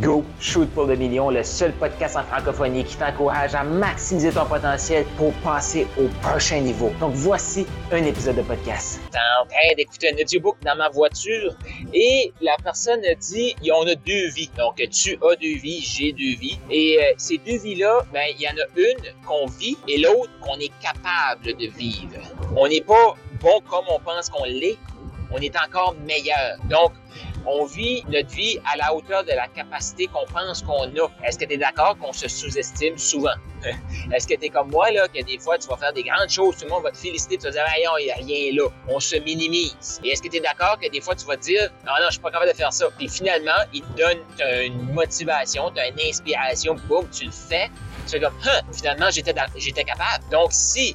Go Shoot pour le million, le seul podcast en francophonie qui t'encourage à maximiser ton potentiel pour passer au prochain niveau. Donc voici un épisode de podcast. T'es en train d'écouter un audiobook dans ma voiture et la personne dit on a deux vies. Donc tu as deux vies, j'ai deux vies. Et euh, ces deux vies-là, ben il y en a une qu'on vit et l'autre qu'on est capable de vivre. On n'est pas bon comme on pense qu'on l'est, on est encore meilleur. Donc, on vit notre vie à la hauteur de la capacité qu'on pense qu'on a. Est-ce que tu es d'accord qu'on se sous-estime souvent? Est-ce que tu es comme moi, là, que des fois, tu vas faire des grandes choses, tout le monde va te féliciter, tu vas dire, il n'y a rien là. On se minimise. Et est-ce que tu es d'accord que des fois, tu vas te dire, non, non, je suis pas capable de faire ça. Puis finalement, il te donne une motivation, tu as une inspiration, boum, tu le fais. Tu fais comme, hein, finalement, j'étais, j'étais capable. Donc, si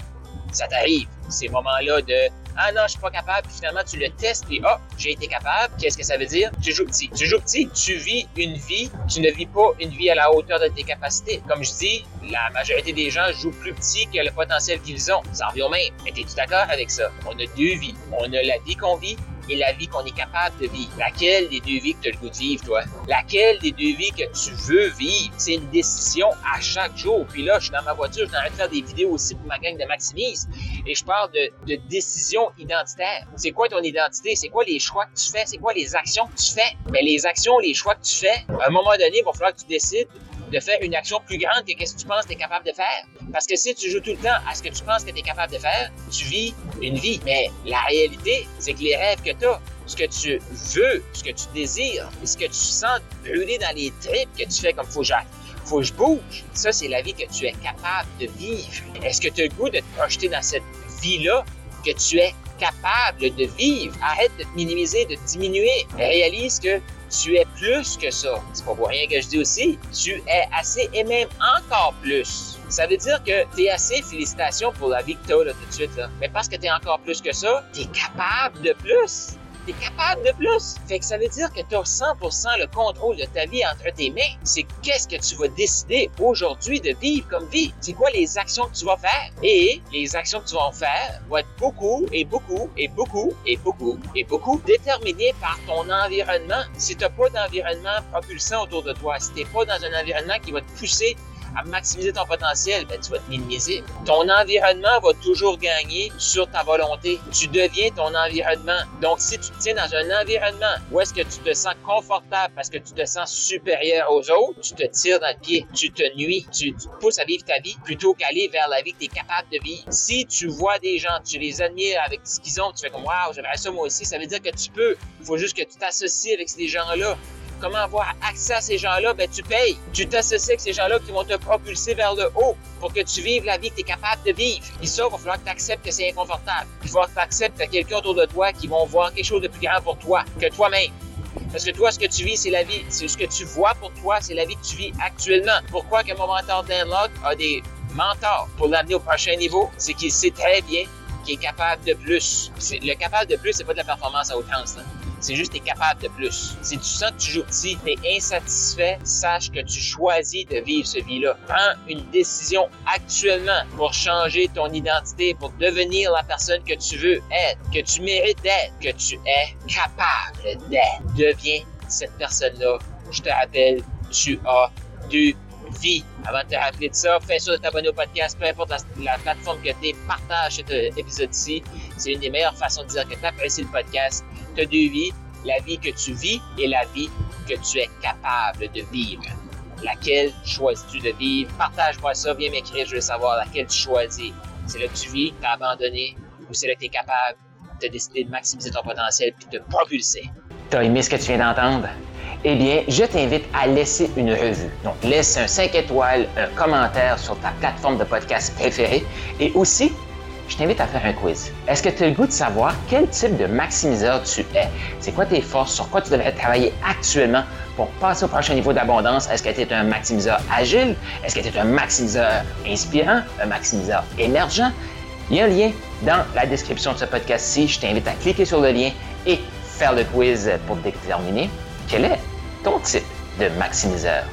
ça t'arrive, ces moments-là de ah non, je suis pas capable, puis finalement tu le testes, et oh, j'ai été capable. Qu'est-ce que ça veut dire? Tu joues petit. Tu joues petit, tu vis une vie, tu ne vis pas une vie à la hauteur de tes capacités. Comme je dis, la majorité des gens jouent plus petit que le potentiel qu'ils ont. Ça revient au même. Mais es-tu d'accord avec ça? On a deux vies. On a la vie qu'on vit, et la vie qu'on est capable de vivre. Laquelle des deux vies que tu as le goût de vivre, toi? Laquelle des deux vies que tu veux vivre? C'est une décision à chaque jour. Puis là, je suis dans ma voiture, je suis en train de faire des vidéos aussi pour ma gang de Maximise. Et je parle de, de décision identitaire. C'est quoi ton identité? C'est quoi les choix que tu fais? C'est quoi les actions que tu fais? Mais ben, les actions, les choix que tu fais, à un moment donné, il va falloir que tu décides de faire une action plus grande que qu'est-ce que tu penses que tu es capable de faire. Parce que si tu joues tout le temps à ce que tu penses que tu es capable de faire, tu vis une vie. Mais la réalité, c'est que les rêves que tu as, ce que tu veux, ce que tu désires, ce que tu sens brûler dans les tripes que tu fais comme faut que faut je bouge. Ça, c'est la vie que tu es capable de vivre. Est-ce que tu as le goût de te projeter dans cette vie-là que tu es capable de vivre? Arrête de te minimiser, de te diminuer. Réalise que tu es plus que ça. C'est pas pour rien que je dis aussi. Tu es assez et même encore plus. Ça veut dire que tu es assez, félicitations pour la là, tout de suite. Mais parce que tu es encore plus que ça, tu es capable de plus t'es capable de plus. Fait que ça veut dire que tu as 100% le contrôle de ta vie entre tes mains. C'est qu'est-ce que tu vas décider aujourd'hui de vivre comme vie. C'est quoi les actions que tu vas faire? Et les actions que tu vas faire vont être beaucoup et beaucoup et beaucoup et beaucoup et beaucoup déterminées par ton environnement. Si tu n'as pas d'environnement propulsant autour de toi, si tu n'es pas dans un environnement qui va te pousser à maximiser ton potentiel, ben, tu vas te minimiser. Ton environnement va toujours gagner sur ta volonté. Tu deviens ton environnement. Donc, si tu te tiens dans un environnement où est-ce que tu te sens confortable parce que tu te sens supérieur aux autres, tu te tires dans le pied, tu te nuis, tu, te pousses à vivre ta vie plutôt qu'aller vers la vie que tu es capable de vivre. Si tu vois des gens, tu les admires avec ce qu'ils ont, tu fais comme, waouh, j'aimerais ça moi aussi, ça veut dire que tu peux. Il faut juste que tu t'associes avec ces gens-là. Comment avoir accès à ces gens-là? Ben, tu payes. Tu t'associes avec ces gens-là qui vont te propulser vers le haut pour que tu vives la vie que tu es capable de vivre. Et ça, il va falloir que tu acceptes que c'est inconfortable. Il va falloir que tu acceptes a quelqu'un autour de toi qui vont voir quelque chose de plus grand pour toi que toi-même. Parce que toi, ce que tu vis, c'est la vie. C'est ce que tu vois pour toi, c'est la vie que tu vis actuellement. Pourquoi que mon mentor Dan Locke a des mentors pour l'amener au prochain niveau? C'est qu'il sait très bien qu'il est capable de plus. Le capable de plus, c'est pas de la performance à outrance. C'est juste que capable de plus. Si tu sens que tu joues petit, tu es insatisfait, sache que tu choisis de vivre ce vie-là. Prends une décision actuellement pour changer ton identité, pour devenir la personne que tu veux être, que tu mérites d'être, que tu es capable d'être. Deviens cette personne-là. Je te rappelle, tu as du vie. Avant de te rappeler de ça, fais sûr de t'abonner au podcast, peu importe la, plateforme que tu partage cet euh, épisode-ci. C'est une des meilleures façons de dire que tu apprécies le podcast tu as deux vies, la vie que tu vis et la vie que tu es capable de vivre. Laquelle choisis-tu de vivre? Partage-moi ça, viens m'écrire, je veux savoir laquelle tu choisis. C'est là que tu vis, tu as abandonné, ou c'est là que tu es capable de décider de maximiser ton potentiel puis de propulser. T'as aimé ce que tu viens d'entendre? Eh bien, je t'invite à laisser une revue. Donc, laisse un 5 étoiles, un commentaire sur ta plateforme de podcast préférée et aussi je t'invite à faire un quiz. Est-ce que tu as le goût de savoir quel type de maximiseur tu es? C'est quoi tes forces? Sur quoi tu devrais travailler actuellement pour passer au prochain niveau d'abondance? Est-ce que tu es un maximiseur agile? Est-ce que tu es un maximiseur inspirant? Un maximiseur émergent? Il y a un lien dans la description de ce podcast-ci. Je t'invite à cliquer sur le lien et faire le quiz pour déterminer quel est ton type de maximiseur.